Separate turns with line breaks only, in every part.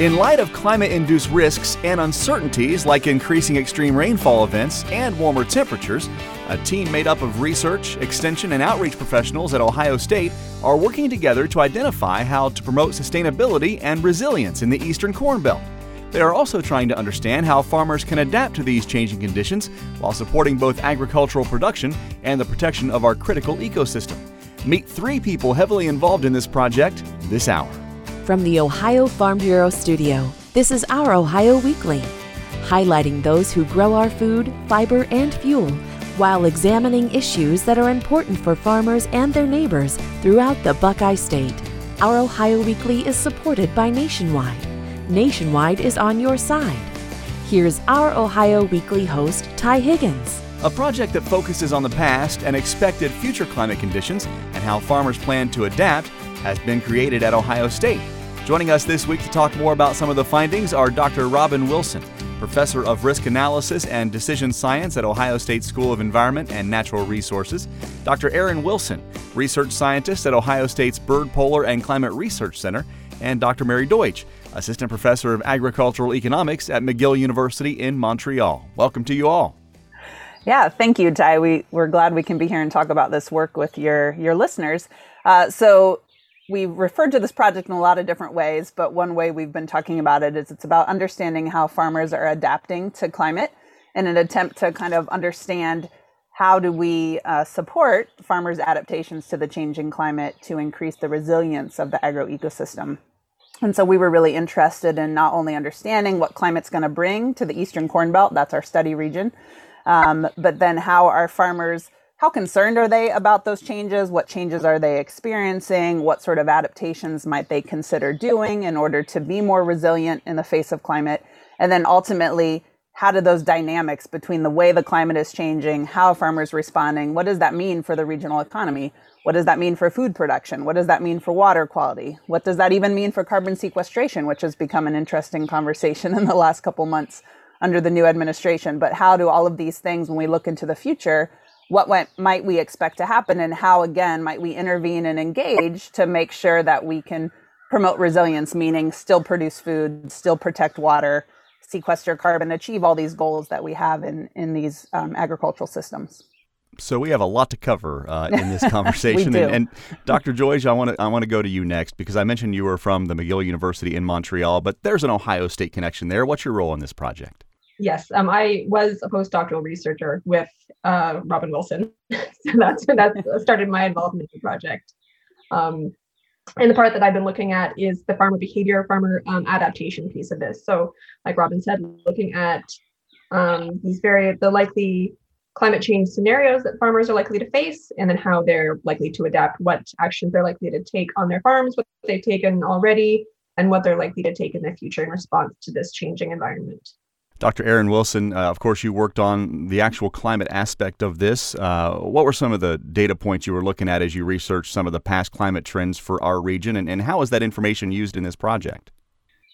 In light of climate induced risks and uncertainties like increasing extreme rainfall events and warmer temperatures, a team made up of research, extension, and outreach professionals at Ohio State are working together to identify how to promote sustainability and resilience in the Eastern Corn Belt. They are also trying to understand how farmers can adapt to these changing conditions while supporting both agricultural production and the protection of our critical ecosystem. Meet three people heavily involved in this project this hour.
From the Ohio Farm Bureau studio, this is our Ohio Weekly, highlighting those who grow our food, fiber, and fuel while examining issues that are important for farmers and their neighbors throughout the Buckeye State. Our Ohio Weekly is supported by Nationwide. Nationwide is on your side. Here's our Ohio Weekly host, Ty Higgins.
A project that focuses on the past and expected future climate conditions and how farmers plan to adapt has been created at Ohio State. Joining us this week to talk more about some of the findings are Dr. Robyn Wilson, professor of risk analysis and decision science at Ohio State School of Environment and Natural Resources, Dr. Aaron Wilson, research scientist at Ohio State's Byrd Polar and Climate Research Center, and Dr. Mary Doidge, assistant professor of agricultural economics at McGill University in Montreal. Welcome to you all.
Yeah, thank you, Ty. We, we're glad we can be here and talk about this work with your, your listeners. Uh, so, we referred to this project in a lot of different ways, but one way we've been talking about it is it's about understanding how farmers are adapting to climate in an attempt to kind of understand how do we uh, support farmers' adaptations to the changing climate to increase the resilience of the agroecosystem. And so we were really interested in not only understanding what climate's going to bring to the Eastern Corn Belt, that's our study region, um, but then how our farmers how concerned are they about those changes? What changes are they experiencing? What sort of adaptations might they consider doing in order to be more resilient in the face of climate? And then ultimately, how do those dynamics between the way the climate is changing, how farmers responding, what does that mean for the regional economy? What does that mean for food production? What does that mean for water quality? What does that even mean for carbon sequestration, which has become an interesting conversation in the last couple months under the new administration? But how do all of these things, when we look into the future, what went, might we expect to happen and how again might we intervene and engage to make sure that we can promote resilience meaning still produce food still protect water sequester carbon achieve all these goals that we have in in these um, agricultural systems
so we have a lot to cover uh, in this conversation,
and,
and, Dr. Doidge, I want to I want to go to you next because I mentioned you were from the McGill University in Montreal, but there's an Ohio State connection there. What's your role in this project?
Yes, um, I was a postdoctoral researcher with uh, Robyn Wilson. so that's that started my involvement in the project. Um, and the part that I've been looking at is the farmer behavior, farmer um, adaptation piece of this. So, like Robyn said, looking at um, these very the likely climate change scenarios that farmers are likely to face, and then how they're likely to adapt, what actions they're likely to take on their farms, what they've taken already, and what they're likely to take in the future in response to this changing environment.
Dr. Aaron Wilson, uh, of course, you worked on the actual climate aspect of this. Uh, what were some of the data points you were looking at as you researched some of the past climate trends for our region, and, and how is that information used in this project?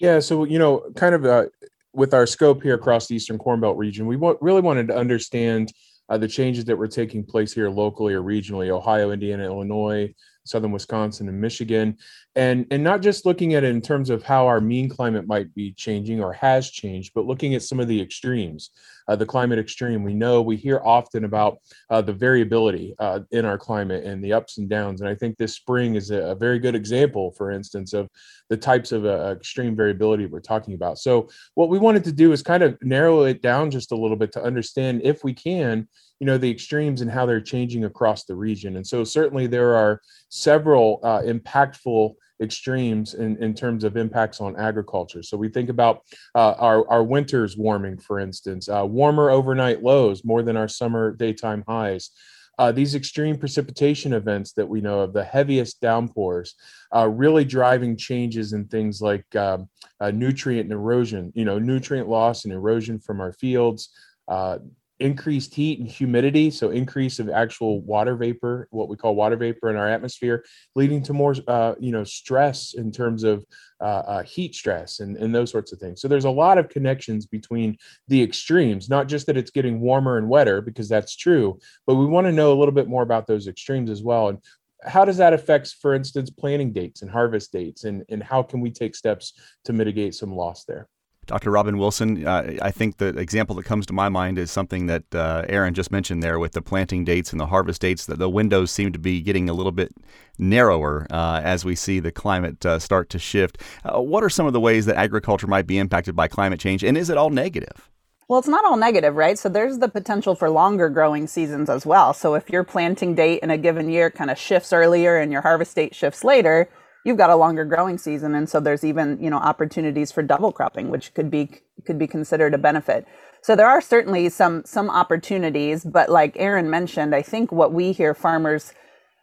Yeah, so, you know, kind of uh, with our scope here across the Eastern Corn Belt region, we w- really wanted to understand uh, the changes that were taking place here locally or regionally Ohio, Indiana, Illinois, southern Wisconsin and Michigan, and and not just looking at it in terms of how our mean climate might be changing or has changed, but looking at some of the extremes, uh, the climate extreme. We know we hear often about uh, the variability uh, in our climate and the ups and downs, and I think this spring is a, a very good example, for instance, of the types of uh, extreme variability we're talking about. So what we wanted to do is kind of narrow it down just a little bit to understand, if we can, you know the extremes and how they're changing across the region. And so certainly there are several uh, impactful extremes in, in terms of impacts on agriculture. So we think about uh, our, our winters warming for instance uh, warmer overnight lows more than our summer daytime highs. Uh, these extreme precipitation events that we know of, the heaviest downpours, uh, really driving changes in things like um, uh, nutrient and erosion, you know, nutrient loss and erosion from our fields, uh, increased heat and humidity, so increase of actual water vapor, what we call water vapor in our atmosphere, leading to more, uh, you know, stress in terms of uh, uh, heat stress and, and those sorts of things. So there's a lot of connections between the extremes, not just that it's getting warmer and wetter, because that's true, but we want to know a little bit more about those extremes as well. And how does that affect, for instance, planting dates and harvest dates, and, and how can we take steps to mitigate some loss there?
Dr. Robyn Wilson, uh, I think the example that comes to my mind is something that uh, Aaron just mentioned there with the planting dates and the harvest dates. That the windows seem to be getting a little bit narrower uh, as we see the climate uh, start to shift. Uh, what are some of the ways that agriculture might be impacted by climate change, and is it all negative?
Well, it's not all negative, right? So there's the potential for longer growing seasons as well. So if your planting date in a given year kind of shifts earlier and your harvest date shifts later, you've got a longer growing season and so there's even you know opportunities for double cropping which could be could be considered a benefit. So there are certainly some some opportunities but like aaron mentioned i think what we hear farmers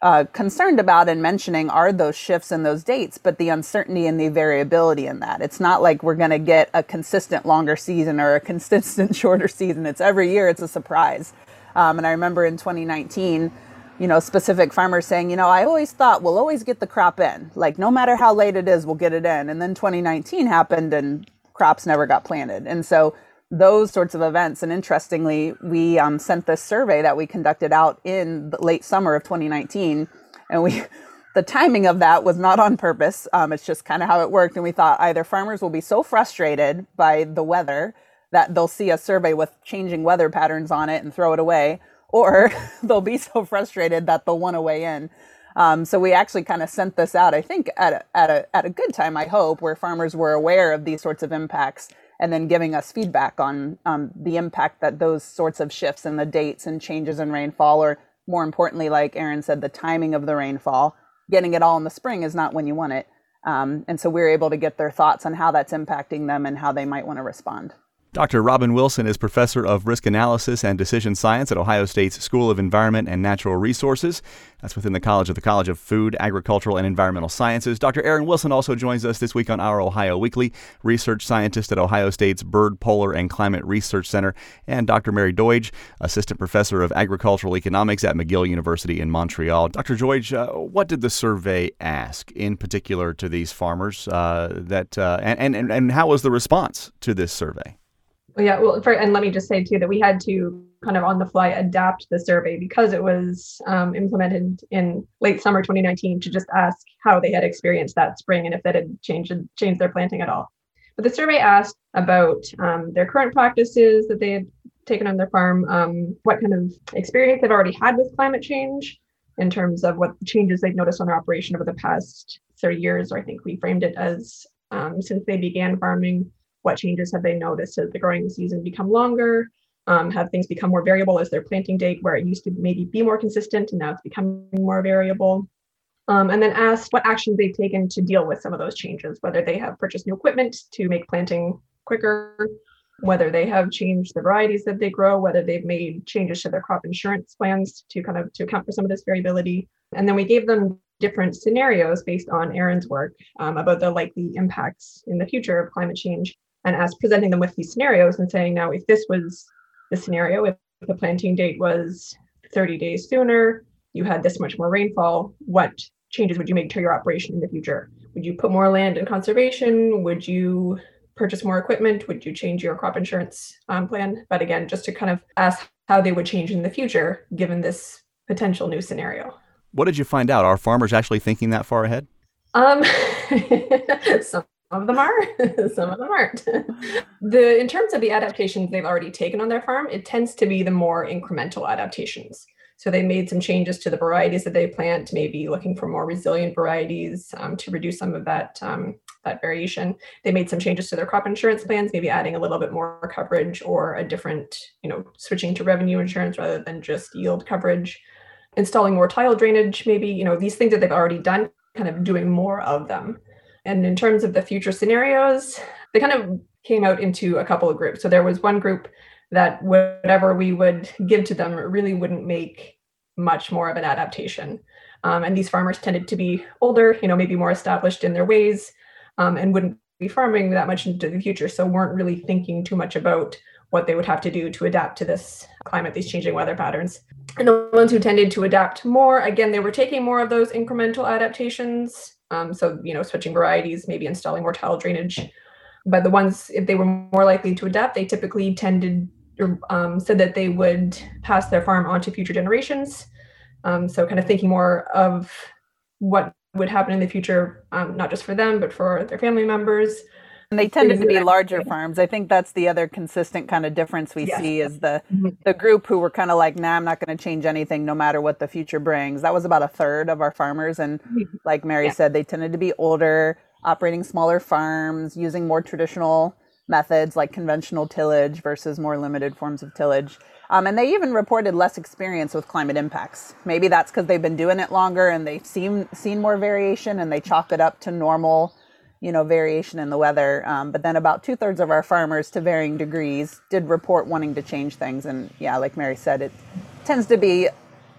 uh, concerned about and mentioning are those shifts in those dates but the uncertainty and the variability in that. It's not like we're going to get a consistent longer season or a consistent shorter season. It's every year it's a surprise. Um, and i remember in 2019 you know, specific farmers saying, you know, I always thought we'll always get the crop in. Like no matter how late it is, we'll get it in. And then 2019 happened and crops never got planted. And so those sorts of events. And interestingly, we um, sent this survey that we conducted out in the late summer of 2019. And we, the timing of that was not on purpose. Um, it's just kind of how it worked. And we thought either farmers will be so frustrated by the weather that they'll see a survey with changing weather patterns on it and throw it away or they'll be so frustrated that they'll want to weigh in. Um, so we actually kind of sent this out, I think, at a, at a at a good time, I hope, where farmers were aware of these sorts of impacts and then giving us feedback on um, the impact that those sorts of shifts in the dates and changes in rainfall, or more importantly, like Aaron said, the timing of the rainfall, getting it all in the spring is not when you want it. Um, and so we're able to get their thoughts on how that's impacting them and how they might want to respond.
Dr. Robyn Wilson is professor of risk analysis and decision science at Ohio State's School of Environment and Natural Resources. That's within the College of the College of Food, Agricultural, and Environmental Sciences. Dr. Aaron Wilson also joins us this week on Our Ohio Weekly, research scientist at Ohio State's Byrd, Polar, and Climate Research Center, and Dr. Mary Doidge, assistant professor of agricultural economics at McGill University in Montreal. Dr. Doidge, uh, what did the survey ask in particular to these farmers? Uh, that uh, and, and and how was the response to this survey?
Yeah well for, and let me just say too that we had to kind of on the fly adapt the survey because it was um, implemented in late summer 2019 to just ask how they had experienced that spring and if that had changed changed their planting at all. But the survey asked about um, their current practices that they had taken on their farm um, what kind of experience they've already had with climate change in terms of what changes they've noticed on their operation over the past 30 years or i think we framed it as um, since they began farming what changes have they noticed? Has the growing season become longer? Um, have things become more variable as their planting date, where it used to maybe be more consistent and now it's becoming more variable? Um, and then asked what actions they've taken to deal with some of those changes, whether they have purchased new equipment to make planting quicker, whether they have changed the varieties that they grow, whether they've made changes to their crop insurance plans to kind of to account for some of this variability. And then we gave them different scenarios based on Aaron's work um, about the likely impacts in the future of climate change and as presenting them with these scenarios and saying, now, if this was the scenario, if the planting date was 30 days sooner, you had this much more rainfall, what changes would you make to your operation in the future? Would you put more land in conservation? Would you purchase more equipment? Would you change your crop insurance um, plan? But again, just to kind of ask how they would change in the future given this potential new scenario.
What did you find out? Are farmers actually thinking that far ahead?
Um, some some of them are, some of them aren't. the in terms of the adaptations they've already taken on their farm, it tends to be the more incremental adaptations. So they made some changes to the varieties that they plant, maybe looking for more resilient varieties um, to reduce some of that um, that variation. They made some changes to their crop insurance plans, maybe adding a little bit more coverage or a different, you know, switching to revenue insurance rather than just yield coverage. Installing more tile drainage, maybe, you know, these things that they've already done, kind of doing more of them. And in terms of the future scenarios, they kind of came out into a couple of groups. So there was one group that whatever we would give to them really wouldn't make much more of an adaptation. Um, and these farmers tended to be older, you know, maybe more established in their ways, um, and wouldn't be farming that much into the future. So weren't really thinking too much about what they would have to do to adapt to this climate, these changing weather patterns. And the ones who tended to adapt more, again, they were taking more of those incremental adaptations um, so, you know, switching varieties, maybe installing more tile drainage. But the ones, if they were more likely to adapt, they typically tended or um, said that they would pass their farm on to future generations. Um, so, kind of thinking more of what would happen in the future, um, not just for them, but for their family members.
And they tended to be larger farms. I think that's the other consistent kind of difference we yes. see is the mm-hmm. the group who were kind of like, nah, I'm not going to change anything no matter what the future brings. That was about a third of our farmers. And mm-hmm. like Mary yeah. said, they tended to be older, operating smaller farms, using more traditional methods like conventional tillage versus more limited forms of tillage. Um, and they even reported less experience with climate impacts. Maybe that's because they've been doing it longer and they've seen seen more variation and they chalk it up to normal you know, variation in the weather. Um, but then about two thirds of our farmers, to varying degrees, did report wanting to change things. And yeah, like Mary said, it tends to be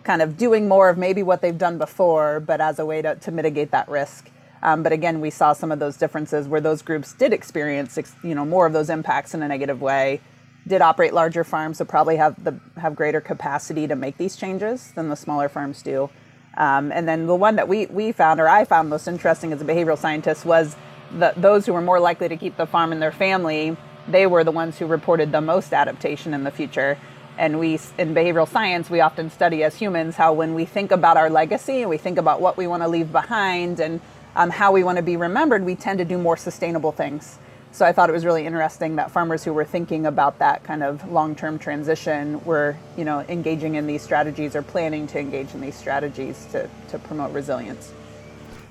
kind of doing more of maybe what they've done before, but as a way to, to mitigate that risk. Um, but again, we saw some of those differences where those groups did experience, you know, more of those impacts in a negative way. Did operate larger farms, so probably have the have greater capacity to make these changes than the smaller farms do. Um, and then the one that we, we found, or I found most interesting as a behavioral scientist, was the, those who were more likely to keep the farm in their family. They were the ones who reported the most adaptation in the future. And we, in behavioral science, we often study as humans how when we think about our legacy and we think about what we want to leave behind and um, how we want to be remembered, we tend to do more sustainable things. So I thought it was really interesting that farmers who were thinking about that kind of long-term transition were, you know, engaging in these strategies or planning to engage in these strategies to, to promote resilience.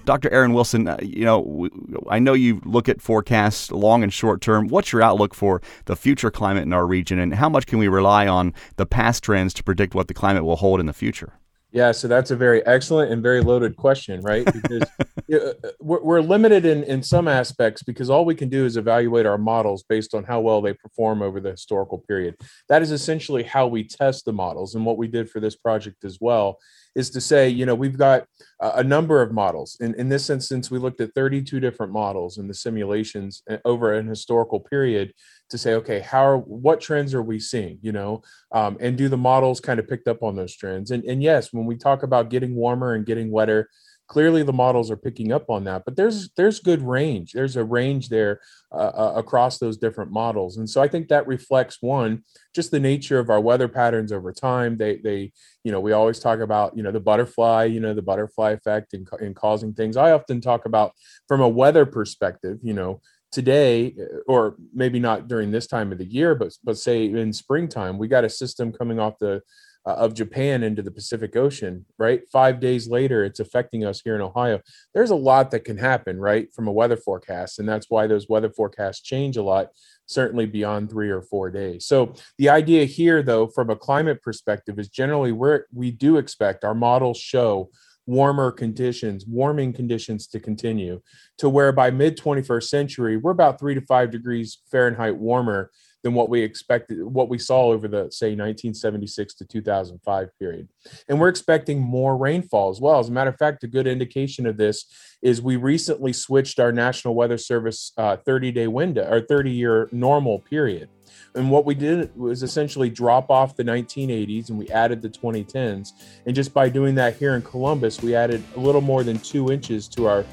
Dr. Aaron Wilson, uh, you know, I know you look at forecasts long and short term. What's your outlook for the future climate in our region, and how much can we rely on the past trends to predict what the climate will hold in the future?
Yeah, so that's a very excellent and very loaded question, right? Because uh, we're limited in, in some aspects because all we can do is evaluate our models based on how well they perform over the historical period. That is essentially how we test the models. And what we did for this project as well is to say, you know, we've got a number of models. In, in this instance, we looked at 32 different models in the simulations uh, over an historical period to say, okay, how are, what trends are we seeing, you know, um, and do the models kind of picked up on those trends? And, and yes, when we talk about getting warmer and getting wetter, clearly the models are picking up on that but there's there's good range. There's a range there uh, uh, across those different models. And so i think that reflects one just the nature of our weather patterns over time. They they you know we always talk about you know the butterfly you know the butterfly effect and, in causing things. I often talk about from a weather perspective you know today uh, or maybe not during this time of the year but but say in springtime we got a system coming off the uh, of Japan into the Pacific Ocean, right? Five days later, it's affecting us here in Ohio. There's a lot that can happen, right, from a weather forecast. And that's why those weather forecasts change a lot, certainly beyond three or four days. So the idea here, though, from a climate perspective, is generally where we do expect our models show warmer conditions, warming conditions to continue to where by mid 21st century, we're about three to five degrees Fahrenheit warmer than what we expected, what we saw over the say 1976 to 2005 period. And we're expecting more rainfall as well. As a matter of fact, a good indication of this is we recently switched our National Weather Service 30 uh, day window or 30 year normal period. And what we did was essentially drop off the 1980s and we added the 2010s. And just by doing that here in Columbus, we added a little more than two inches to our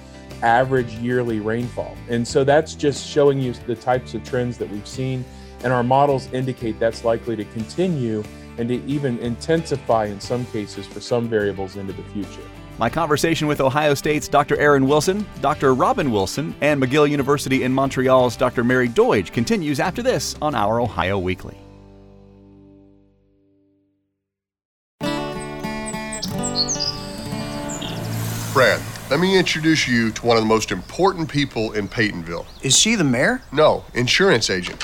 average yearly rainfall. And so that's just showing you the types of trends that we've seen and our models indicate that's likely to continue and to even intensify in some cases for some variables into the future.
My conversation with Ohio State's Dr. Aaron Wilson, Dr. Robyn Wilson, and McGill University in Montreal's Dr. Mary Doidge continues after this on our Ohio Weekly.
Brad, let me introduce you to one of the most important people in Peytonville.
Is she the mayor?
No, insurance agent.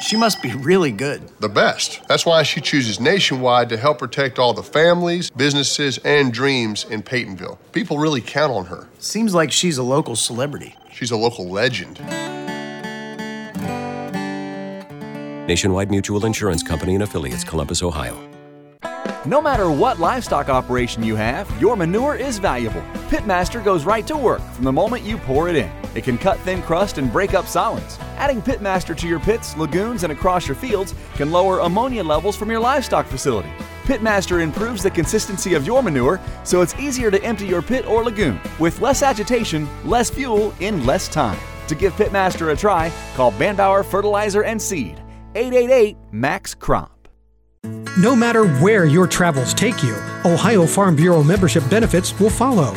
She must be really good.
The best. That's why she chooses Nationwide to help protect all the families, businesses, and dreams in Peytonville. People really count on her.
Seems like she's a local celebrity.
She's a local legend.
Nationwide Mutual Insurance Company and affiliates, Columbus, Ohio.
No matter what livestock operation you have, your manure is valuable. Pitmaster goes right to work from the moment you pour it in. It can cut thin crust and break up solids. Adding Pitmaster to your pits, lagoons, and across your fields can lower ammonia levels from your livestock facility. Pitmaster improves the consistency of your manure so it's easier to empty your pit or lagoon with less agitation, less fuel, in less time. To give Pitmaster a try, call Banbauer Fertilizer and Seed 888 Max Crop.
No matter where your travels take you, Ohio Farm Bureau membership benefits will follow.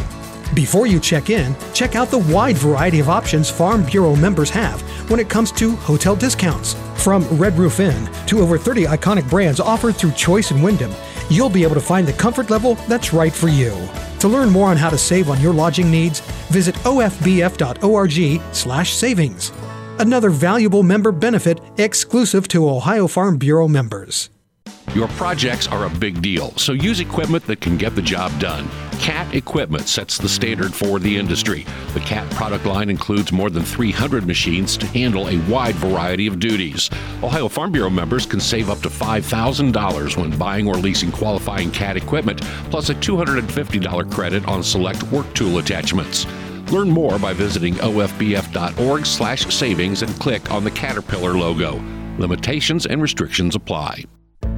Before you check in, check out the wide variety of options Farm Bureau members have when it comes to hotel discounts. From Red Roof Inn to over 30 iconic brands offered through Choice and Wyndham, you'll be able to find the comfort level that's right for you. To learn more on how to save on your lodging needs, visit ofbf.org/savings. Another valuable member benefit exclusive to Ohio Farm Bureau members.
Your projects are a big deal, so use equipment that can get the job done. CAT equipment sets the standard for the industry. The CAT product line includes more than 300 machines to handle a wide variety of duties. Ohio Farm Bureau members can save up to $5,000 when buying or leasing qualifying CAT equipment, plus a $250 credit on select work tool attachments. Learn more by visiting ofbf.org/savings and click on the Caterpillar logo. Limitations and restrictions apply.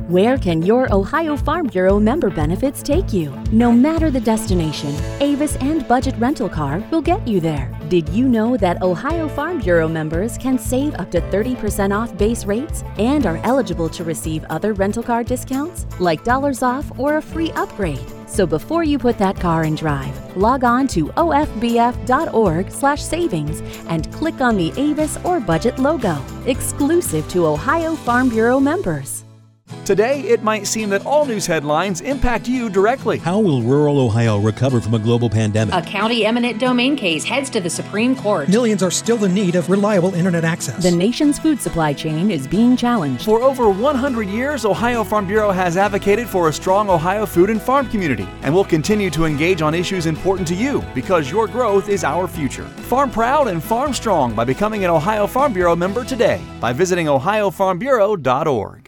Where can your Ohio Farm Bureau member benefits take you? No matter the destination, Avis and Budget Rental Car will get you there. Did you know that Ohio Farm Bureau members can save up to 30% off base rates and are eligible to receive other rental car discounts, like dollars off or a free upgrade? So before you put that car in drive, log on to ofbf.org/savings and click on the Avis or Budget logo, exclusive to Ohio Farm Bureau members.
Today, it might seem that all news headlines impact you directly.
How will rural Ohio recover from a global pandemic?
A county eminent domain case heads to the Supreme Court.
Millions are still in need of reliable internet access.
The nation's food supply chain is being challenged.
For over 100 years, Ohio Farm Bureau has advocated for a strong Ohio food and farm community and will continue to engage on issues important to you because your growth is our future. Farm proud and farm strong by becoming an Ohio Farm Bureau member today by visiting ohiofarmbureau.org.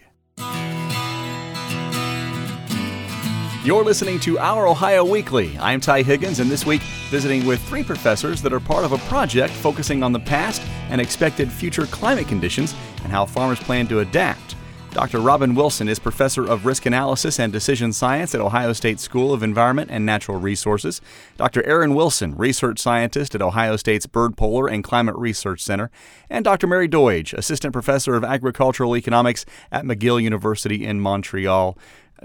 You're listening to Our Ohio Weekly. I'm Ty Higgins, and this week visiting with three professors that are part of a project focusing on the past and expected future climate conditions and how farmers plan to adapt. Dr. Robyn Wilson is professor of risk analysis and decision science at Ohio State School of Environment and Natural Resources. Dr. Aaron Wilson, research scientist at Ohio State's Byrd Polar and Climate Research Center. And Dr. Mary Doidge, assistant professor of agricultural economics at McGill University in Montreal.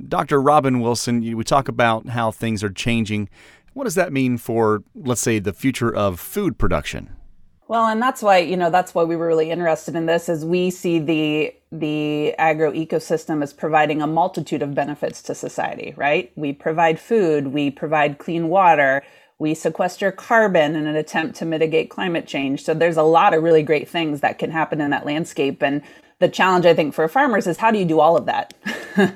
Dr. Robyn Wilson, we talk about how things are changing. What does that mean for, let's say, the future of food production?
Well, and that's why, you know, that's why we were really interested in this is we see the the agro ecosystem as providing a multitude of benefits to society, right? We provide food, we provide clean water, we sequester carbon in an attempt to mitigate climate change. So there's a lot of really great things that can happen in that landscape and the challenge I think for farmers is how do you do all of that?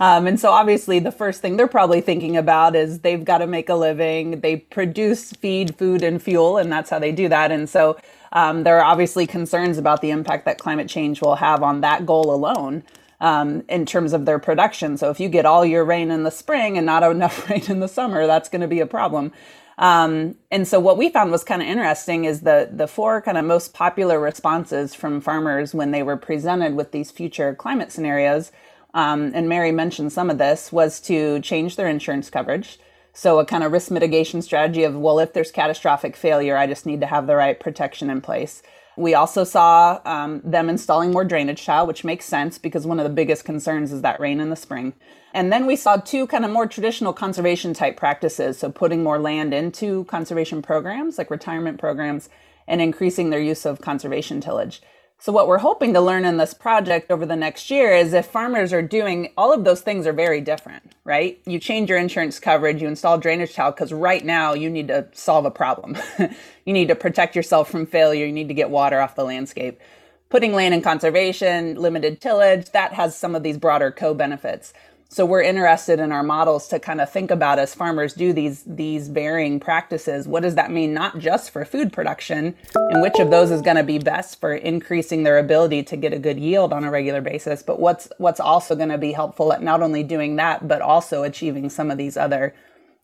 Um, and so obviously the first thing they're probably thinking about is they've got to make a living. They produce feed, food, and fuel, and that's how they do that. And so um, there are obviously concerns about the impact that climate change will have on that goal alone. Um, in terms of their production. So if you get all your rain in the spring and not enough rain in the summer, that's going to be a problem. Um, and so what we found was kind of interesting is the the four kind of most popular responses from farmers when they were presented with these future climate scenarios um, and Mary mentioned some of this, was to change their insurance coverage. So, a kind of risk mitigation strategy of, well, if there's catastrophic failure, I just need to have the right protection in place. We also saw um, them installing more drainage tile, which makes sense because one of the biggest concerns is that rain in the spring. And then we saw two kind of more traditional conservation type practices. So, putting more land into conservation programs like retirement programs and increasing their use of conservation tillage. So, what we're hoping to learn in this project over the next year is if farmers are doing all of those things are very different, right? You change your insurance coverage, you install drainage tile because right now you need to solve a problem. you need to protect yourself from failure, you need to get water off the landscape. Putting land in conservation, limited tillage, that has some of these broader co benefits. So we're interested in our models to kind of think about as farmers do these these varying practices, what does that mean not just for food production and which of those is going to be best for increasing their ability to get a good yield on a regular basis, but what's what's also going to be helpful at not only doing that but also achieving some of these other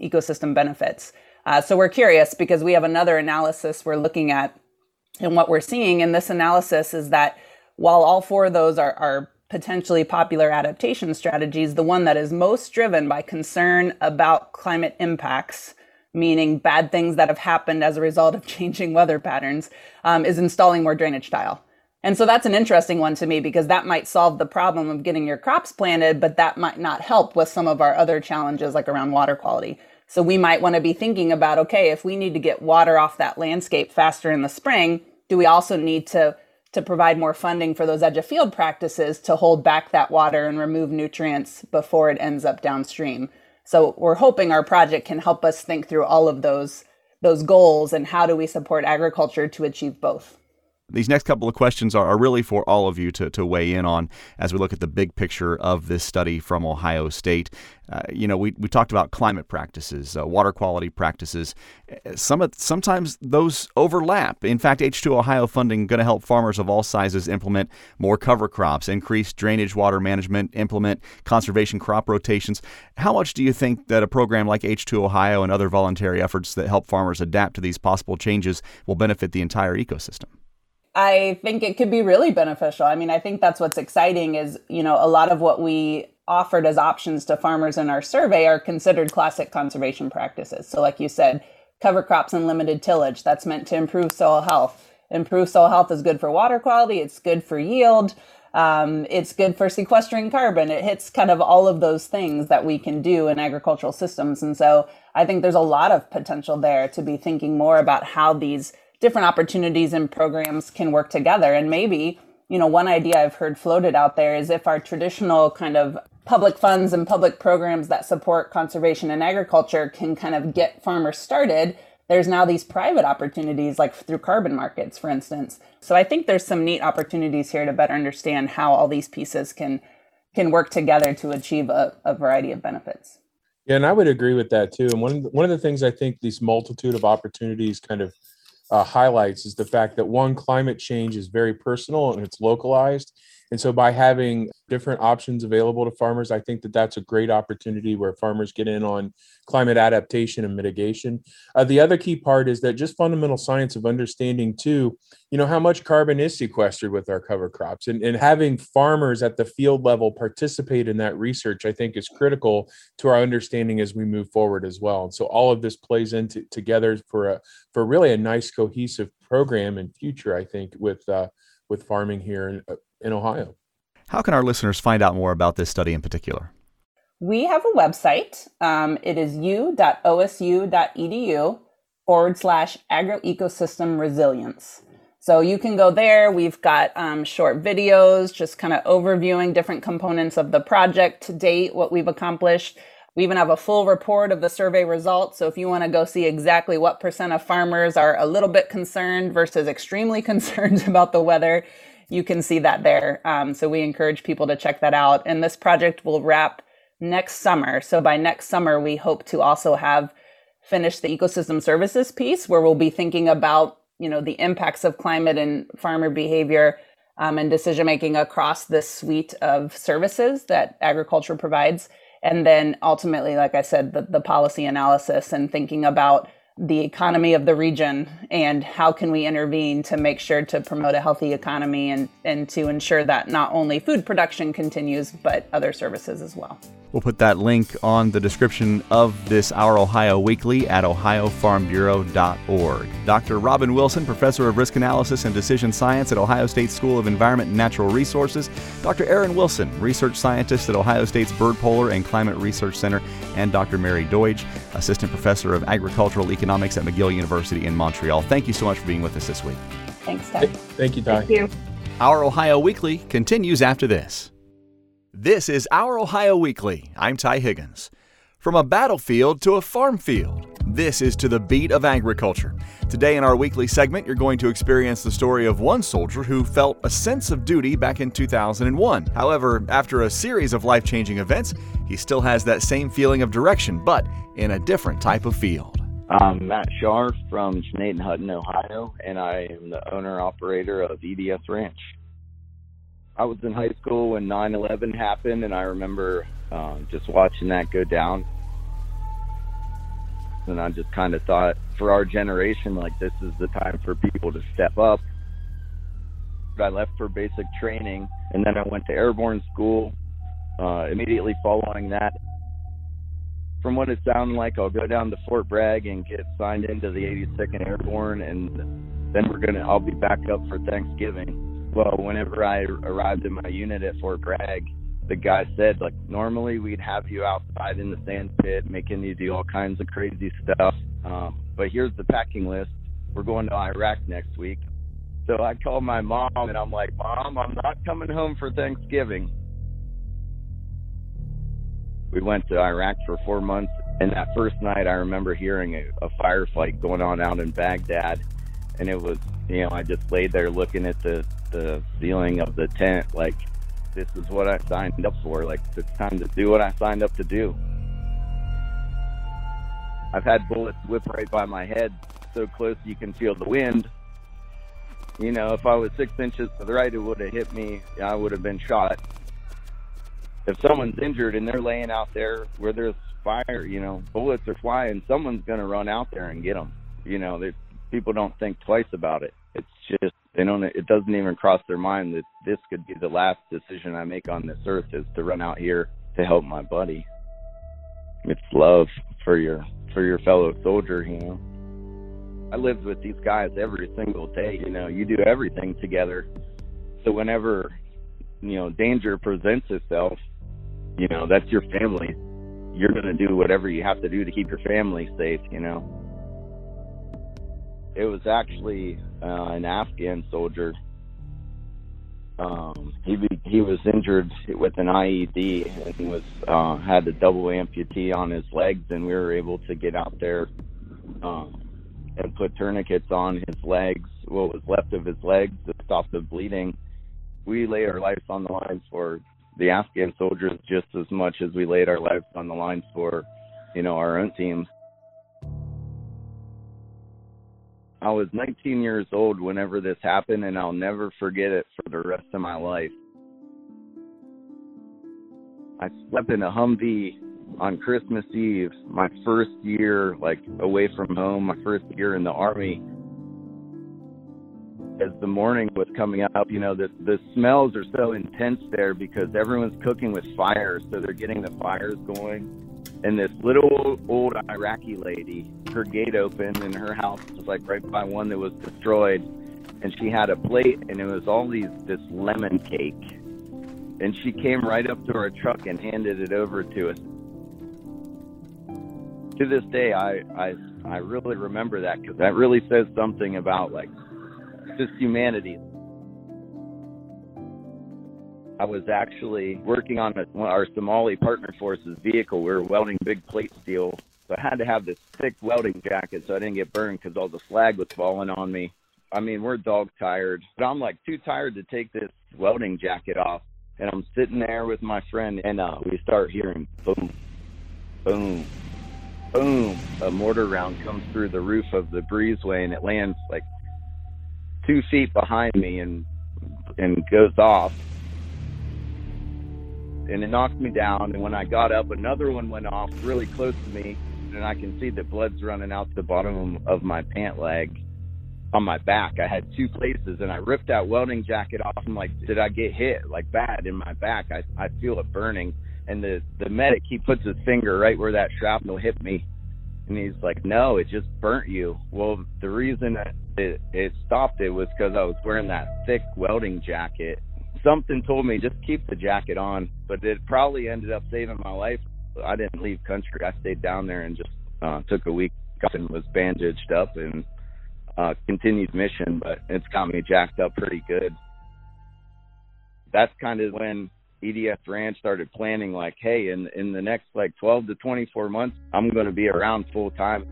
ecosystem benefits. Uh, so we're curious because we have another analysis we're looking at and what we're seeing in this analysis is that while all four of those are, are potentially popular adaptation strategies, the one that is most driven by concern about climate impacts, meaning bad things that have happened as a result of changing weather patterns, um, is installing more drainage tile. And so that's an interesting one to me because that might solve the problem of getting your crops planted, but that might not help with some of our other challenges like around water quality. So we might want to be thinking about okay, if we need to get water off that landscape faster in the spring, do we also need to to provide more funding for those edge of field practices to hold back that water and remove nutrients before it ends up downstream. So we're hoping our project can help us think through all of those those goals and how do we support agriculture to achieve both.
These next couple of questions are, are really for all of you to, to weigh in on as we look at the big picture of this study from Ohio State. Uh, you know, we, we talked about climate practices, uh, water quality practices. Uh, some of, sometimes those overlap. In fact, H2 Ohio funding going to help farmers of all sizes implement more cover crops, increase drainage water management, implement conservation crop rotations. How much do you think that a program like H2 Ohio and other voluntary efforts that help farmers adapt to these possible changes will benefit the entire ecosystem?
I think it could be really beneficial. I mean, I think that's what's exciting is, you know, a lot of what we offered as options to farmers in our survey are considered classic conservation practices. So like you said, cover crops and limited tillage, that's meant to improve soil health. Improve soil health is good for water quality, it's good for yield, um, it's good for sequestering carbon. It hits kind of all of those things that we can do in agricultural systems. And so I think there's a lot of potential there to be thinking more about how these different opportunities and programs can work together. And maybe, you know, one idea I've heard floated out there is if our traditional kind of public funds and public programs that support conservation and agriculture can kind of get farmers started, there's now these private opportunities like through carbon markets, for instance. So I think there's some neat opportunities here to better understand how all these pieces can can work together to achieve a, a variety of benefits.
Yeah, and I would agree with that too. And one of the, one of the things I think these multitude of opportunities kind of uh, highlights is the fact that one, climate change is very personal and it's localized. And so by having different options available to farmers, I think that that's a great opportunity where farmers get in on climate adaptation and mitigation. Uh, the other key part is that just fundamental science of understanding too, you know, how much carbon is sequestered with our cover crops and, and having farmers at the field level participate in that research, I think is critical to our understanding as we move forward as well. And so all of this plays into together for a, for really a nice cohesive program in future, I think with, uh, with farming here in, uh, in Ohio.
How can our listeners find out more about this study in particular?
We have a website. Um, it is u.osu.edu forward slash agroecosystem resilience. So you can go there. We've got um, short videos just kind of overviewing different components of the project to date, what we've accomplished. We even have a full report of the survey results. So if you want to go see exactly what percent of farmers are a little bit concerned versus extremely concerned about the weather, you can see that there. Um, so we encourage people to check that out. And this project will wrap next summer. So by next summer, we hope to also have finished the ecosystem services piece where we'll be thinking about, you know, the impacts of climate and farmer behavior um, and decision making across this suite of services that agriculture provides. And then ultimately, like I said, the, the policy analysis and thinking about the economy of the region and how can we intervene to make sure to promote a healthy economy and, and to ensure that not only food production continues but other services as well.
We'll put that link on the description of this Our Ohio Weekly at ohiofarmbureau.org. Dr. Robyn Wilson, Professor of Risk Analysis and Decision Science at Ohio State School of Environment and Natural Resources, Dr. Aaron Wilson, Research Scientist at Ohio State's Byrd Polar and Climate Research Center, and Dr. Mary Doidge, Assistant Professor of Agricultural Economics at McGill University in Montreal. Thank you so much for being with us this week.
Thanks, Ty.
Thank you, Ty.
Thank you.
Our Ohio Weekly continues after this. This is Our Ohio Weekly. I'm Ty Higgins. From a battlefield to a farm field, this is To the Beat of Agriculture. Today, in our weekly segment, you're going to experience the story of one soldier who felt a sense of duty back in 2001. However, after a series of life changing events, he still has that same feeling of direction, but in a different type of field.
I'm Matt Scharf from Cheneyton Hutton, Ohio, and I am the owner operator of EDS Ranch. I was in high school when 9/11 happened, and I remember um, just watching that go down. And I just kind of thought, for our generation, like this is the time for people to step up. I left for basic training, and then I went to airborne school. Uh, immediately following that, from what it sounded like, I'll go down to Fort Bragg and get signed into the 82nd Airborne, and then we're gonna. I'll be back up for Thanksgiving well, whenever I arrived in my unit at Fort Bragg, the guy said, like, normally we'd have you outside in the sand pit making you do all kinds of crazy stuff. Um, but here's the packing list. We're going to Iraq next week. So I called my mom and I'm like, Mom, I'm not coming home for Thanksgiving. We went to Iraq for four months. And that first night, I remember hearing a, a firefight going on out in Baghdad. And it was, you know, I just laid there looking at the, the ceiling of the tent, like, this is what I signed up for. Like, it's time to do what I signed up to do. I've had bullets whip right by my head so close you can feel the wind. You know, if I was six inches to the right, it would have hit me. I would have been shot. If someone's injured and they're laying out there where there's fire, you know, bullets are flying, someone's going to run out there and get them. You know, people don't think twice about it. It's just they don't. It doesn't even cross their mind that this could be the last decision I make on this earth is to run out here to help my buddy. It's love for your for your fellow soldier, you know. I lived with these guys every single day. You know, you do everything together. So whenever you know danger presents itself, you know that's your family. You're gonna do whatever you have to do to keep your family safe. You know. It was actually uh, an Afghan soldier. Um, he he was injured with an IED and was uh, had a double amputee on his legs, and we were able to get out there um, and put tourniquets on his legs, what was left of his legs, to stop the bleeding. We laid our lives on the line for the Afghan soldiers just as much as we laid our lives on the line for, you know, our own teams. I was 19 years old whenever this happened, and I'll never forget it for the rest of my life. I slept in a Humvee on Christmas Eve, my first year like away from home, my first year in the army. As the morning was coming up, you know, the the smells are so intense there because everyone's cooking with fire, so they're getting the fires going. And this little old Iraqi lady, her gate opened and her house was like right by one that was destroyed. And she had a plate and it was all these this lemon cake. And she came right up to our truck and handed it over to us to this day, I I I really remember that because that really says something about like just humanity. I was actually working on a, our Somali partner forces vehicle. We were welding big plate steel, so I had to have this thick welding jacket so I didn't get burned because all the slag was falling on me. I mean, we're dog tired, but I'm like too tired to take this welding jacket off. And I'm sitting there with my friend, and uh, we start hearing boom, boom, boom, a mortar round comes through the roof of the breezeway and it lands like two feet behind me and and goes off. And it knocked me down. And when I got up, another one went off really close to me, and I can see the blood's running out the bottom of my pant leg on my back. I had two places, and I ripped that welding jacket off. I'm like, did I get hit like bad in my back? I I feel it burning and the the medic he puts his finger right where that shrapnel hit me and he's like no it just burnt you well the reason that it, it stopped it was because i was wearing that thick welding jacket something told me just keep the jacket on. But it probably ended up saving my life. I didn't leave country. I stayed down there and just uh took a week and was bandaged up and uh continued mission but it's got me jacked up pretty good. That's kind of when EDF Ranch started planning like, hey, in in the next like 12 to 24 months, I'm going to be around full time.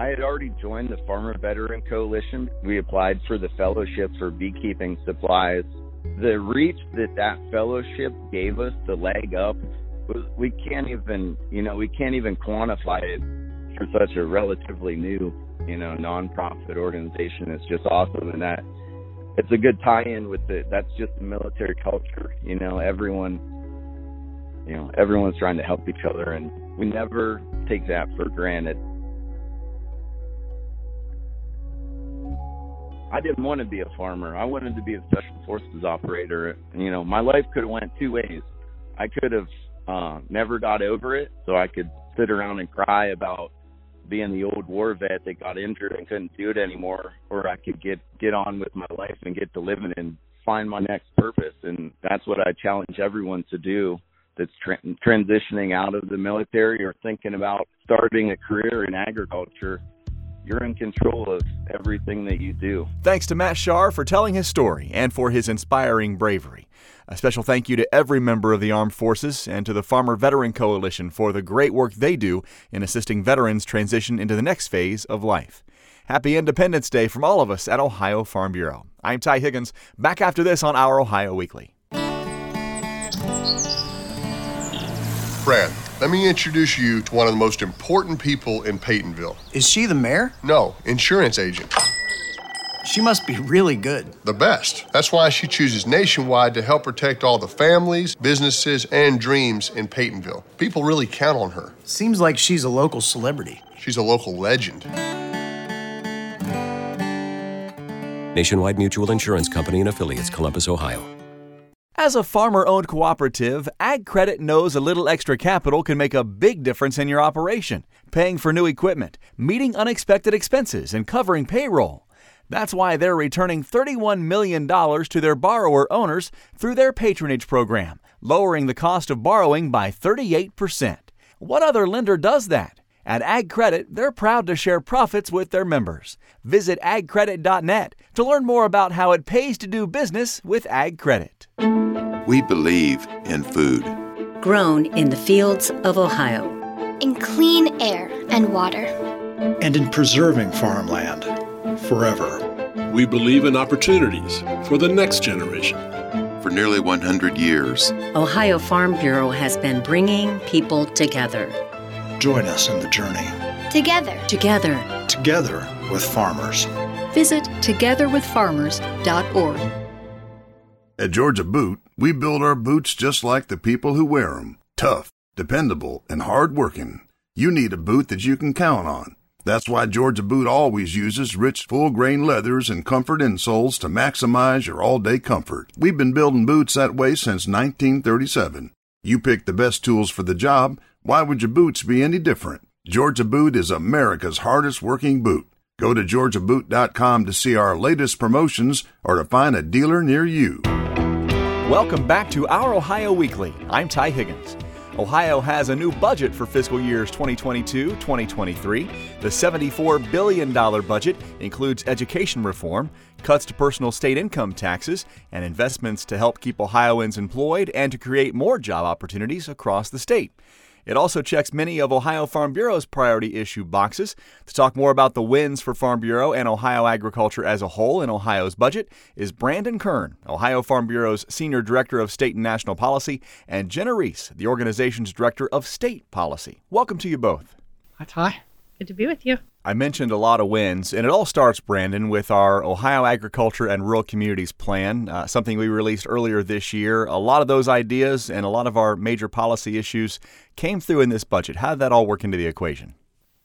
I had already joined the Farmer Veteran Coalition. We applied for the fellowship for beekeeping supplies. The reach that that fellowship gave us, the leg up, we can't even, you know, we can't even quantify it for such a relatively new, you know, nonprofit organization. It's just awesome, and that it's a good tie-in with it. That's just the military culture. You know, everyone, you know, everyone's trying to help each other, and we never take that for granted. I didn't want to be a farmer. I wanted to be a special forces operator. You know, my life could have went two ways. I could have uh, never got over it, so I could sit around and cry about being the old war vet that got injured and couldn't do it anymore, or I could get get on with my life and get to living and find my next purpose, and that's what I challenge everyone to do. That's tra- transitioning out of the military or thinking about starting a career in agriculture. You're in control of everything that you do.
Thanks to Matt Shar for telling his story and for his inspiring bravery. A special thank you to every member of the armed forces and to the Farmer Veteran Coalition for the great work they do in assisting veterans transition into the next phase of life. Happy Independence Day from all of us at Ohio Farm Bureau. I'm Ty Higgins, back after this on our Ohio Weekly.
Brad, let me introduce you to one of the most important people in Peytonville.
Is she the mayor?
No, insurance agent.
She must be really good.
The best. That's why she chooses Nationwide to help protect all the families, businesses, and dreams in Peytonville. People really count on her.
Seems like she's a local celebrity.
She's a local legend.
Nationwide Mutual Insurance Company and affiliates, Columbus, Ohio.
As a farmer owned cooperative, Ag Credit knows a little extra capital can make a big difference in your operation, paying for new equipment, meeting unexpected expenses, and covering payroll. That's why they're returning $31 million to their borrower owners through their patronage program, lowering the cost of borrowing by 38%. What other lender does that? At Ag Credit, they're proud to share profits with their members. Visit agcredit.net to learn more about how it pays to do business with Ag Credit.
We believe in food.
Grown in the fields of Ohio.
In clean air and water.
And in preserving farmland forever.
We believe in opportunities for the next generation.
For nearly 100 years,
Ohio Farm Bureau has been bringing people together.
Join us in the journey.
Together.
Together.
Together with farmers.
Visit togetherwithfarmers.org.
At Georgia Boot, we build our boots just like the people who wear them tough, dependable, and hard-working. You need a boot that you can count on. That's why Georgia Boot always uses rich full grain leathers and comfort insoles to maximize your all day comfort. We've been building boots that way since 1937. You pick the best tools for the job. Why would your boots be any different? Georgia Boot is America's hardest working boot. Go to georgiaboot.com to see our latest promotions or to find a dealer near you.
Welcome back to our Ohio Weekly. I'm Ty Higgins. Ohio has a new budget for fiscal years 2022 2023. The $74 billion budget includes education reform, cuts to personal state income taxes, and investments to help keep Ohioans employed and to create more job opportunities across the state. It also checks many of Ohio Farm Bureau's priority issue boxes. To talk more about the wins for Farm Bureau and Ohio agriculture as a whole in Ohio's budget is Brandon Kern, Ohio Farm Bureau's Senior Director of State and National Policy, and Jenna Reese, the organization's Director of State Policy. Welcome to you both.
Hi, Ty.
Good to be with you.
I mentioned a lot of wins, and it all starts, Brandon, with our Ohio Agriculture and Rural Communities Plan, uh, something we released earlier this year. A lot of those ideas and a lot of our major policy issues came through in this budget. How did that all work into the equation?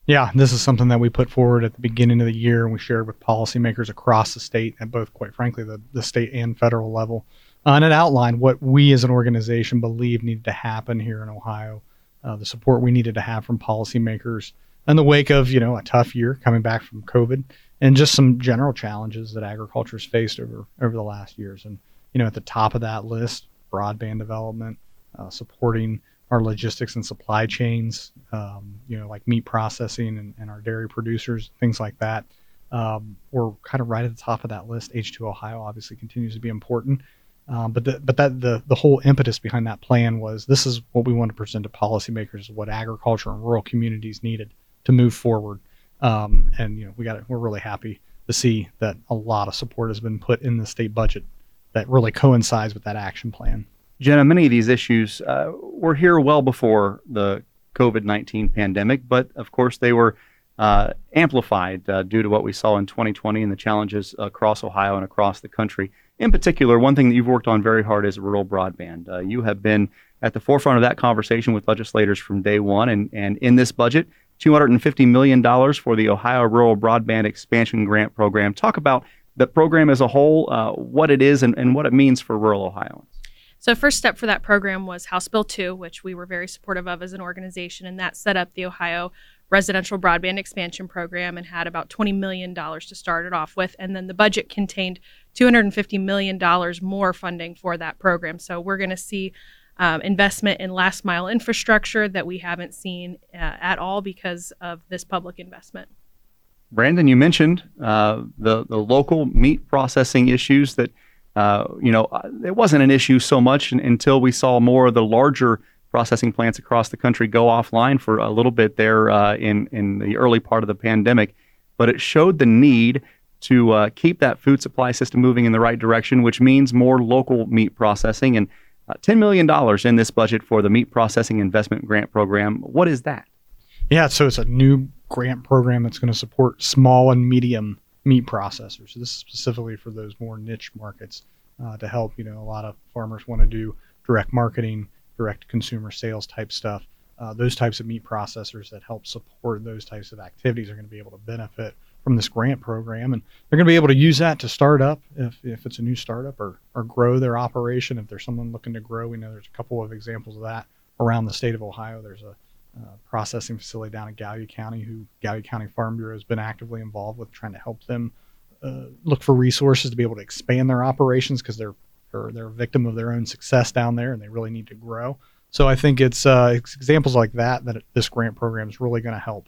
Yeah, this is something that we put forward at the beginning of the year and we shared with policymakers across the state at both, quite frankly, the, the state and federal level. Uh, and it outlined what we as an organization believe needed to happen here in Ohio, uh, the support we needed to have from policymakers in the wake of you know a tough year coming back from COVID and just some general challenges that agriculture has faced over over the last years. And you know, at the top of that list, broadband development, uh, supporting our logistics and supply chains, um, you know, like meat processing and, and, our dairy producers, things like that. Um, we're kind of right at the top of that list. H2 Ohio obviously continues to be important. Um, but the, but that the the whole impetus behind that plan was this is what we want to present to policymakers, what agriculture and rural communities needed to move forward. Um, and you know, we got we're really happy to see that a lot of support has been put in the state budget that really coincides with that action plan.
Jenna, many of these issues uh, were here well before the COVID 19 pandemic, but of course they were uh, amplified uh, due to what we saw in 2020 and the challenges across Ohio and across the country. In particular, one thing that you've worked on very hard is rural broadband. Uh, you have been at the forefront of that conversation with legislators from day one, and, and in this budget, $250 million for the Ohio Rural Broadband Expansion Grant Program. Talk about the program as a whole, uh, what it is, and, and what it means for rural Ohioans.
So, first step for that program was House Bill 2, which we were very supportive of as an organization, and that set up the Ohio Residential Broadband Expansion Program and had about $20 million to start it off with. And then the budget contained $250 million more funding for that program. So we're going to see um, investment in last mile infrastructure that we haven't seen uh, at all because of this public investment.
Brandon, you mentioned uh, the the local meat processing issues that uh, you know it wasn't an issue so much until we saw more of the larger processing plants across the country go offline for a little bit there uh, in in the early part of the pandemic. But it showed the need to uh, keep that food supply system moving in the right direction, which means more local meat processing and uh, $10 million in this budget for the Meat Processing Investment Grant Program. What is that?
Yeah, so it's a new grant program that's going to support small and medium meat processors. So this is specifically for those more niche markets uh, to help. You know, a lot of farmers want to do direct marketing, direct consumer sales type stuff. Uh, those types of meat processors that help support those types of activities are going to be able to benefit from this grant program, and they're going to be able to use that to start up if, if it's a new startup or or grow their operation. If there's someone looking to grow, we know there's a couple of examples of that around the state of Ohio. There's a processing facility down in Gallia County, who Gallia County Farm Bureau has been actively involved with trying to help them uh, look for resources to be able to expand their operations because they're, they're they're a victim of their own success down there and they really need to grow. So I think it's, uh, it's examples like that that this grant program is really going to help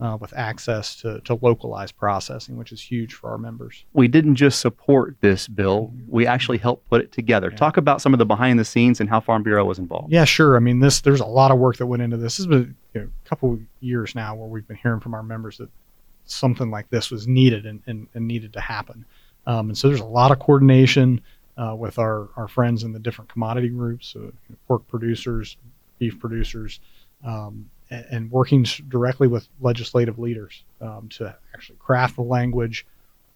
uh, with access to, to localized processing, which is huge for our members.
We didn't just support this bill, we actually helped put it together. Yeah. Talk about some of the behind the scenes and how Farm Bureau was involved.
Yeah, sure. I mean, this there's a lot of work that went into this. This has been you know, a couple years now where we've been hearing from our members that something like this was needed and, and, and needed to happen. Um, and so there's a lot of coordination uh, with our, our friends in the different commodity groups, uh, pork producers, beef producers, um, and working directly with legislative leaders um, to actually craft the language,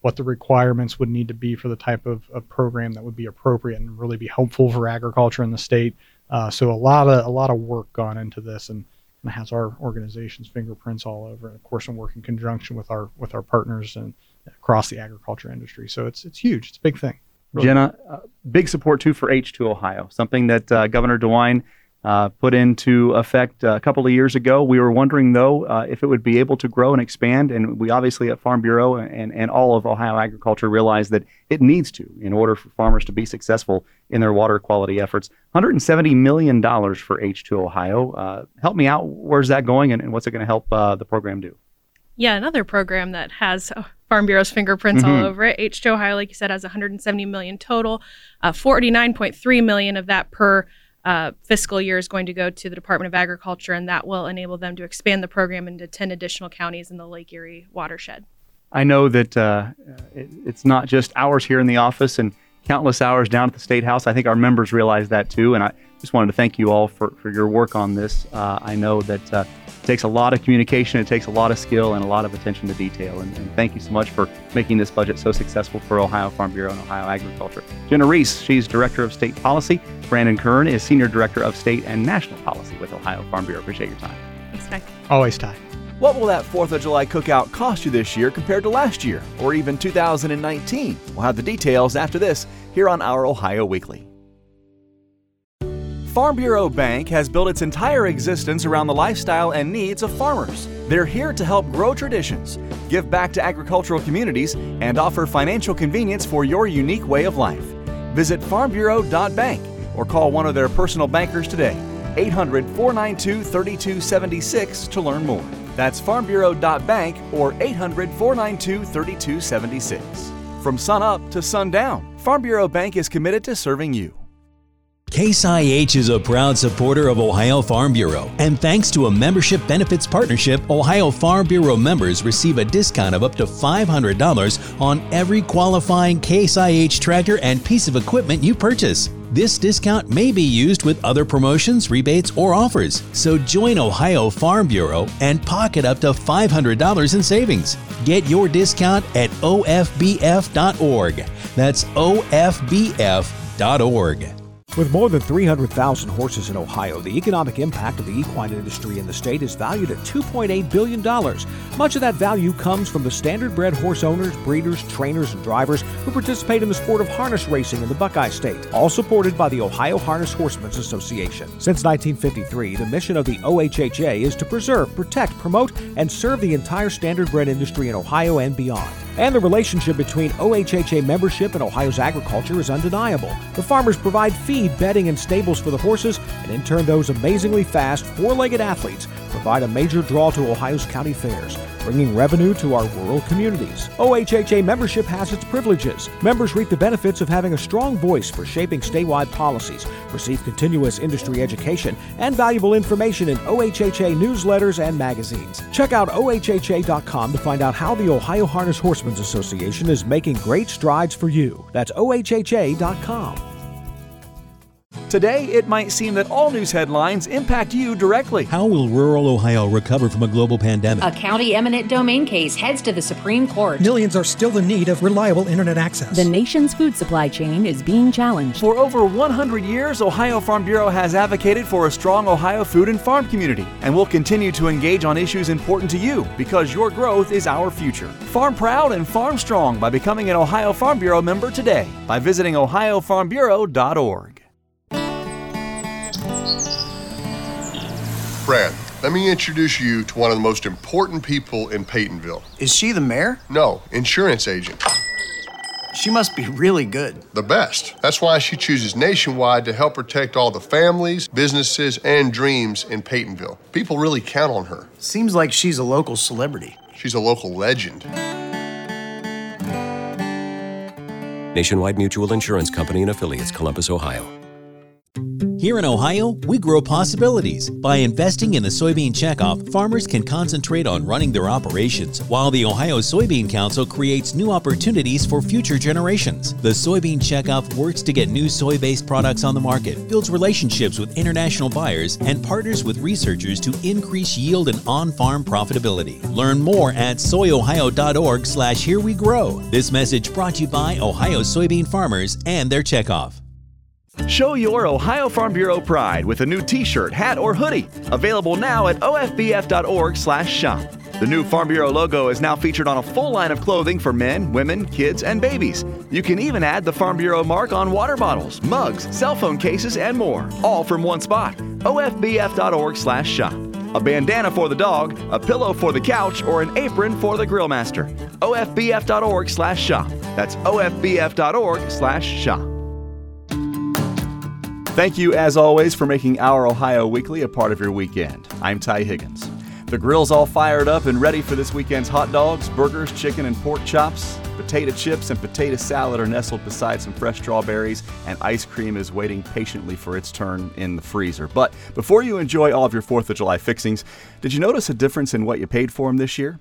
what the requirements would need to be for the type of, of program that would be appropriate and really be helpful for agriculture in the state. Uh, so a lot of a lot of work gone into this, and, and has our organization's fingerprints all over. And of course, I'm working in conjunction with our with our partners and across the agriculture industry. So it's it's huge. It's a big thing.
Really. Jenna, uh, big support too for H2 Ohio, something that uh, Governor DeWine uh, put into effect a couple of years ago. We were wondering, though, uh, if it would be able to grow and expand. And we obviously at Farm Bureau and, and all of Ohio agriculture realize that it needs to in order for farmers to be successful in their water quality efforts. $170 million for H2 Ohio. Uh, help me out. Where's that going and, and what's it going to help uh, the program do?
Yeah, another program that has uh, Farm Bureau's fingerprints mm-hmm. all over it. H2 Ohio, like you said, has 170 million total. Uh, 49.3 million of that per uh, fiscal year is going to go to the Department of Agriculture, and that will enable them to expand the program into 10 additional counties in the Lake Erie watershed.
I know that uh, it, it's not just hours here in the office and countless hours down at the State House. I think our members realize that too, and I just wanted to thank you all for, for your work on this. Uh, I know that uh, it takes a lot of communication, it takes a lot of skill, and a lot of attention to detail. And, and, thank you so much for making this budget so successful for Ohio Farm Bureau and Ohio Agriculture. Jenna Reese, she's Director of State Policy. Brandon Kern is Senior Director of State and National Policy with Ohio Farm Bureau. Appreciate your time.
Thanks, Ty.
Always, Ty.
What will that 4th of July cookout cost you this year compared to last year, or even 2019? We'll have the details after this here on Our Ohio Weekly. Farm Bureau Bank has built its entire existence around the lifestyle and needs of farmers. They're here to help grow traditions, give back to agricultural communities, and offer financial convenience for your unique way of life. Visit farmbureau.bank or call one of their personal bankers today, 800 492 3276 to learn more. That's farmbureau.bank or 800 492 3276. From sun up to sundown, Farm Bureau Bank is committed to serving you.
Case IH is a proud supporter of Ohio Farm Bureau, and thanks to a membership benefits partnership, Ohio Farm Bureau members receive a discount of up to $500 on every qualifying Case IH tractor and piece of equipment you purchase. This discount may be used with other promotions, rebates, or offers. So join Ohio Farm Bureau and pocket up to $500 in savings. Get your discount at ofbf.org. That's ofbf.org.
With more than 300,000 horses in Ohio, the economic impact of the equine industry in the state is valued at $2.8 billion. Much of that value comes from the standard-bred horse owners, breeders, trainers, and drivers who participate in the sport of harness racing in the Buckeye State, all supported by the Ohio Harness Horsemen's Association. Since 1953, the mission of the OHHA is to preserve, protect, promote, and serve the entire standard-bred industry in Ohio and beyond. And the relationship between OHHA membership and Ohio's agriculture is undeniable. The farmers provide feed, bedding, and stables for the horses, and in turn, those amazingly fast, four legged athletes provide a major draw to Ohio's county fairs, bringing revenue to our rural communities. OHHA membership has its privileges. Members reap the benefits of having a strong voice for shaping statewide policies, receive continuous industry education, and valuable information in OHHA newsletters and magazines. Check out OHHA.com to find out how the Ohio Harness Horsemen's Association is making great strides for you. That's OHHA.com.
Today, it might seem that all news headlines impact you directly.
How will rural Ohio recover from a global pandemic?
A county eminent domain case heads to the Supreme Court.
Millions are still in need of reliable internet access.
The nation's food supply chain is being challenged.
For over 100 years, Ohio Farm Bureau has advocated for a strong Ohio food and farm community and will continue to engage on issues important to you because your growth is our future. Farm proud and farm strong by becoming an Ohio Farm Bureau member today by visiting ohiofarmbureau.org.
Brad, let me introduce you to one of the most important people in Peytonville.
Is she the mayor?
No, insurance agent.
She must be really good.
The best. That's why she chooses Nationwide to help protect all the families, businesses, and dreams in Peytonville. People really count on her.
Seems like she's a local celebrity.
She's a local legend.
Nationwide Mutual Insurance Company and affiliates, Columbus, Ohio.
Here in Ohio, we grow possibilities. By investing in the soybean checkoff, farmers can concentrate on running their operations, while the Ohio Soybean Council creates new opportunities for future generations. The soybean checkoff works to get new soy based products on the market, builds relationships with international buyers, and partners with researchers to increase yield and on farm profitability. Learn more at soyohio.org slash here we grow. This message brought to you by Ohio soybean farmers and their checkoff.
Show your Ohio Farm Bureau pride with a new t-shirt, hat, or hoodie. Available now at ofbf.org slash shop. The new Farm Bureau logo is now featured on a full line of clothing for men, women, kids, and babies. You can even add the Farm Bureau mark on water bottles, mugs, cell phone cases, and more, all from one spot. ofbf.org slash shop. A bandana for the dog, a pillow for the couch, or an apron for the grill master. ofbf.org/shop. That's ofbf.org/shop. Thank you, as always, for making Our Ohio Weekly a part of your weekend. I'm Ty Higgins. The grill's all fired up and ready for this weekend's hot dogs, burgers, chicken, and pork chops. Potato chips and potato salad are nestled beside some fresh strawberries, and ice cream is waiting patiently for its turn in the freezer. But before you enjoy all of your 4th of July fixings, did you notice a difference in what you paid for them this year?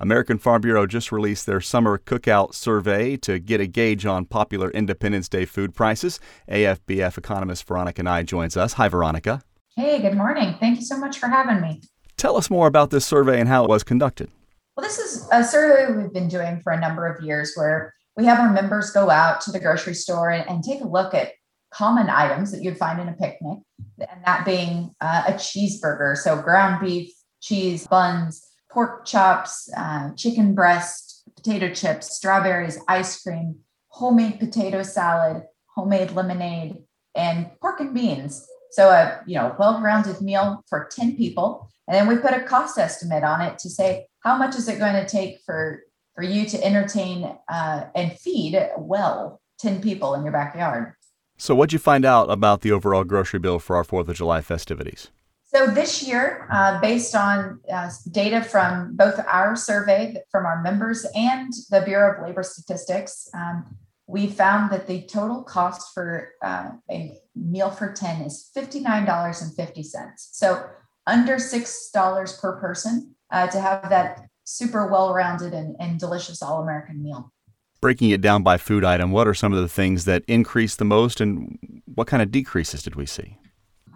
American Farm Bureau just released their summer cookout survey to get a gauge on popular Independence Day food prices. AFBF economist Veronica Nigh joins us. Hi, Veronica.
Hey, good morning. Thank you so much for having me.
Tell us more about this survey and how it was conducted.
Well, this is a survey we've been doing for a number of years where we have our members go out to the grocery store and, and take a look at common items that you'd find in a picnic, and that being uh, a cheeseburger. So, ground beef, cheese, buns, pork chops, uh, chicken breast, potato chips, strawberries, ice cream, homemade potato salad, homemade lemonade, and pork and beans. So a you know well-rounded meal for 10 people. And then we put a cost estimate on it to say how much is it going to take for for you to entertain uh, and feed well 10 people in your backyard.
So what'd you find out about the overall grocery bill for our 4th of July festivities?
So this year, uh, based on uh, data from both our survey from our members and the Bureau of Labor Statistics, um, we found that the total cost for uh, a meal for 10 is $59.50. So under $6 per person uh, to have that super well-rounded and, and delicious all-American meal.
Breaking it down by food item, what are some of the things that increased the most and what kind of decreases did we see?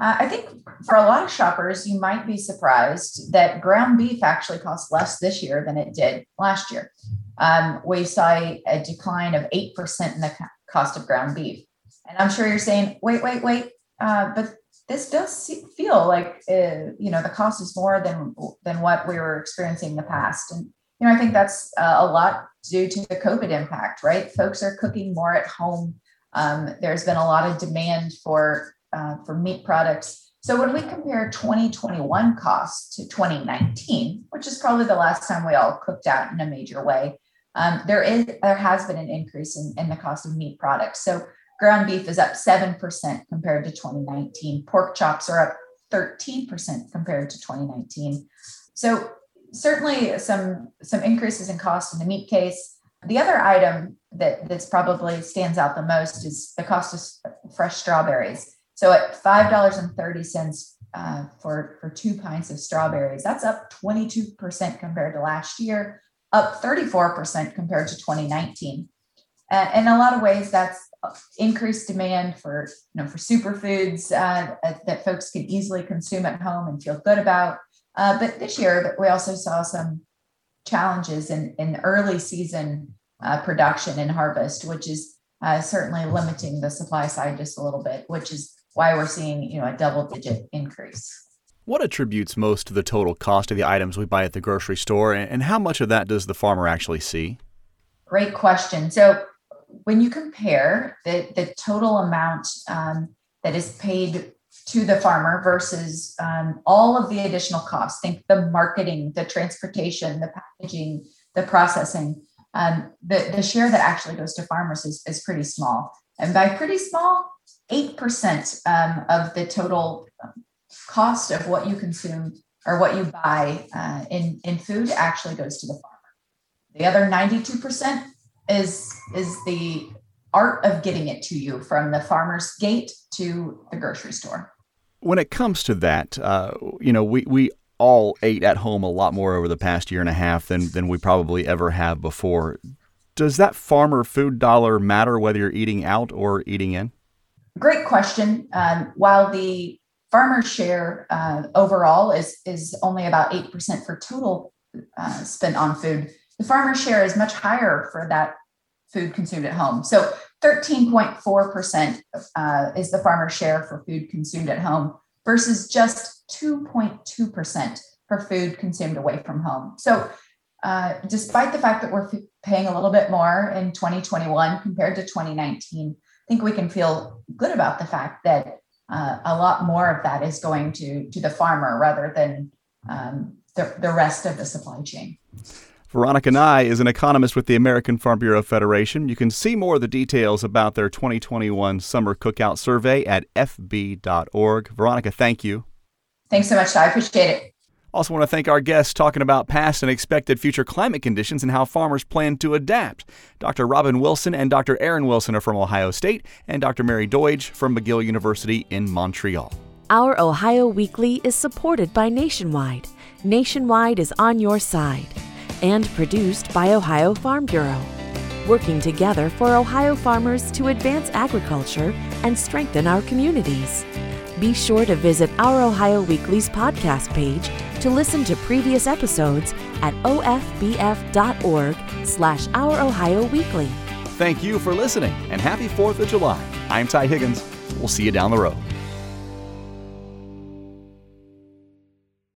Uh, I think for a lot of shoppers, you might be surprised that ground beef actually costs less this year than it did last year. Um, we saw a decline of 8% in the cost of ground beef. And I'm sure you're saying, wait, wait, wait. Uh, but this does feel like, uh, you know, the cost is more than, than what we were experiencing in the past. And, you know, I think that's uh, a lot due to the COVID impact, right? Folks are cooking more at home. Um, there's been a lot of demand for uh, for meat products. So when we compare 2021 costs to 2019, which is probably the last time we all cooked out in a major way, um, there is there has been an increase in, in the cost of meat products. So ground beef is up seven percent compared to 2019. Pork chops are up 13 percent compared to 2019. So certainly some some increases in cost in the meat case. The other item that that's probably stands out the most is the cost of fresh strawberries. So at five dollars and thirty cents uh, for for two pints of strawberries, that's up twenty two percent compared to last year, up thirty four percent compared to twenty nineteen. Uh, in a lot of ways, that's increased demand for you know for superfoods uh, that folks can easily consume at home and feel good about. Uh, but this year, we also saw some challenges in, in early season uh, production and harvest, which is uh, certainly limiting the supply side just a little bit, which is why we're seeing you know a double digit increase.
What attributes most to the total cost of the items we buy at the grocery store, and how much of that does the farmer actually see?
Great question. So when you compare the, the total amount um, that is paid to the farmer versus um, all of the additional costs, think the marketing, the transportation, the packaging, the processing, um, the, the share that actually goes to farmers is, is pretty small. And by pretty small, 8% um, of the total cost of what you consume or what you buy uh, in, in food actually goes to the farmer. The other 92% is, is the art of getting it to you from the farmer's gate to the grocery store.
When it comes to that, uh, you know, we, we all ate at home a lot more over the past year and a half than, than we probably ever have before. Does that farmer food dollar matter whether you're eating out or eating in?
Great question. Um, while the farmer share uh, overall is is only about eight percent for total uh, spent on food, the farmer share is much higher for that food consumed at home. So 13.4 percent uh, is the farmer share for food consumed at home versus just 2.2 percent for food consumed away from home. So uh, despite the fact that we're paying a little bit more in 2021 compared to 2019, think we can feel good about the fact that uh, a lot more of that is going to to the farmer rather than um, the, the rest of the supply chain.
Veronica Nigh is an economist with the American Farm Bureau Federation. You can see more of the details about their 2021 Summer Cookout Survey at fb.org. Veronica, thank you.
Thanks so much, I appreciate it.
Also, want to thank our guests talking about past and expected future climate conditions and how farmers plan to adapt. Dr. Robyn Wilson and Dr. Aaron Wilson are from Ohio State, and Dr. Mary Doidge from McGill University in Montreal.
Our Ohio Weekly is supported by Nationwide. Nationwide is on your side. And produced by Ohio Farm Bureau. Working together for Ohio farmers to advance agriculture and strengthen our communities. Be sure to visit our Ohio Weekly's podcast page to listen to previous episodes at ofbf.org slash Our Ohio Weekly.
Thank you for listening and happy 4th of July. I'm Ty Higgins. We'll see you down the road.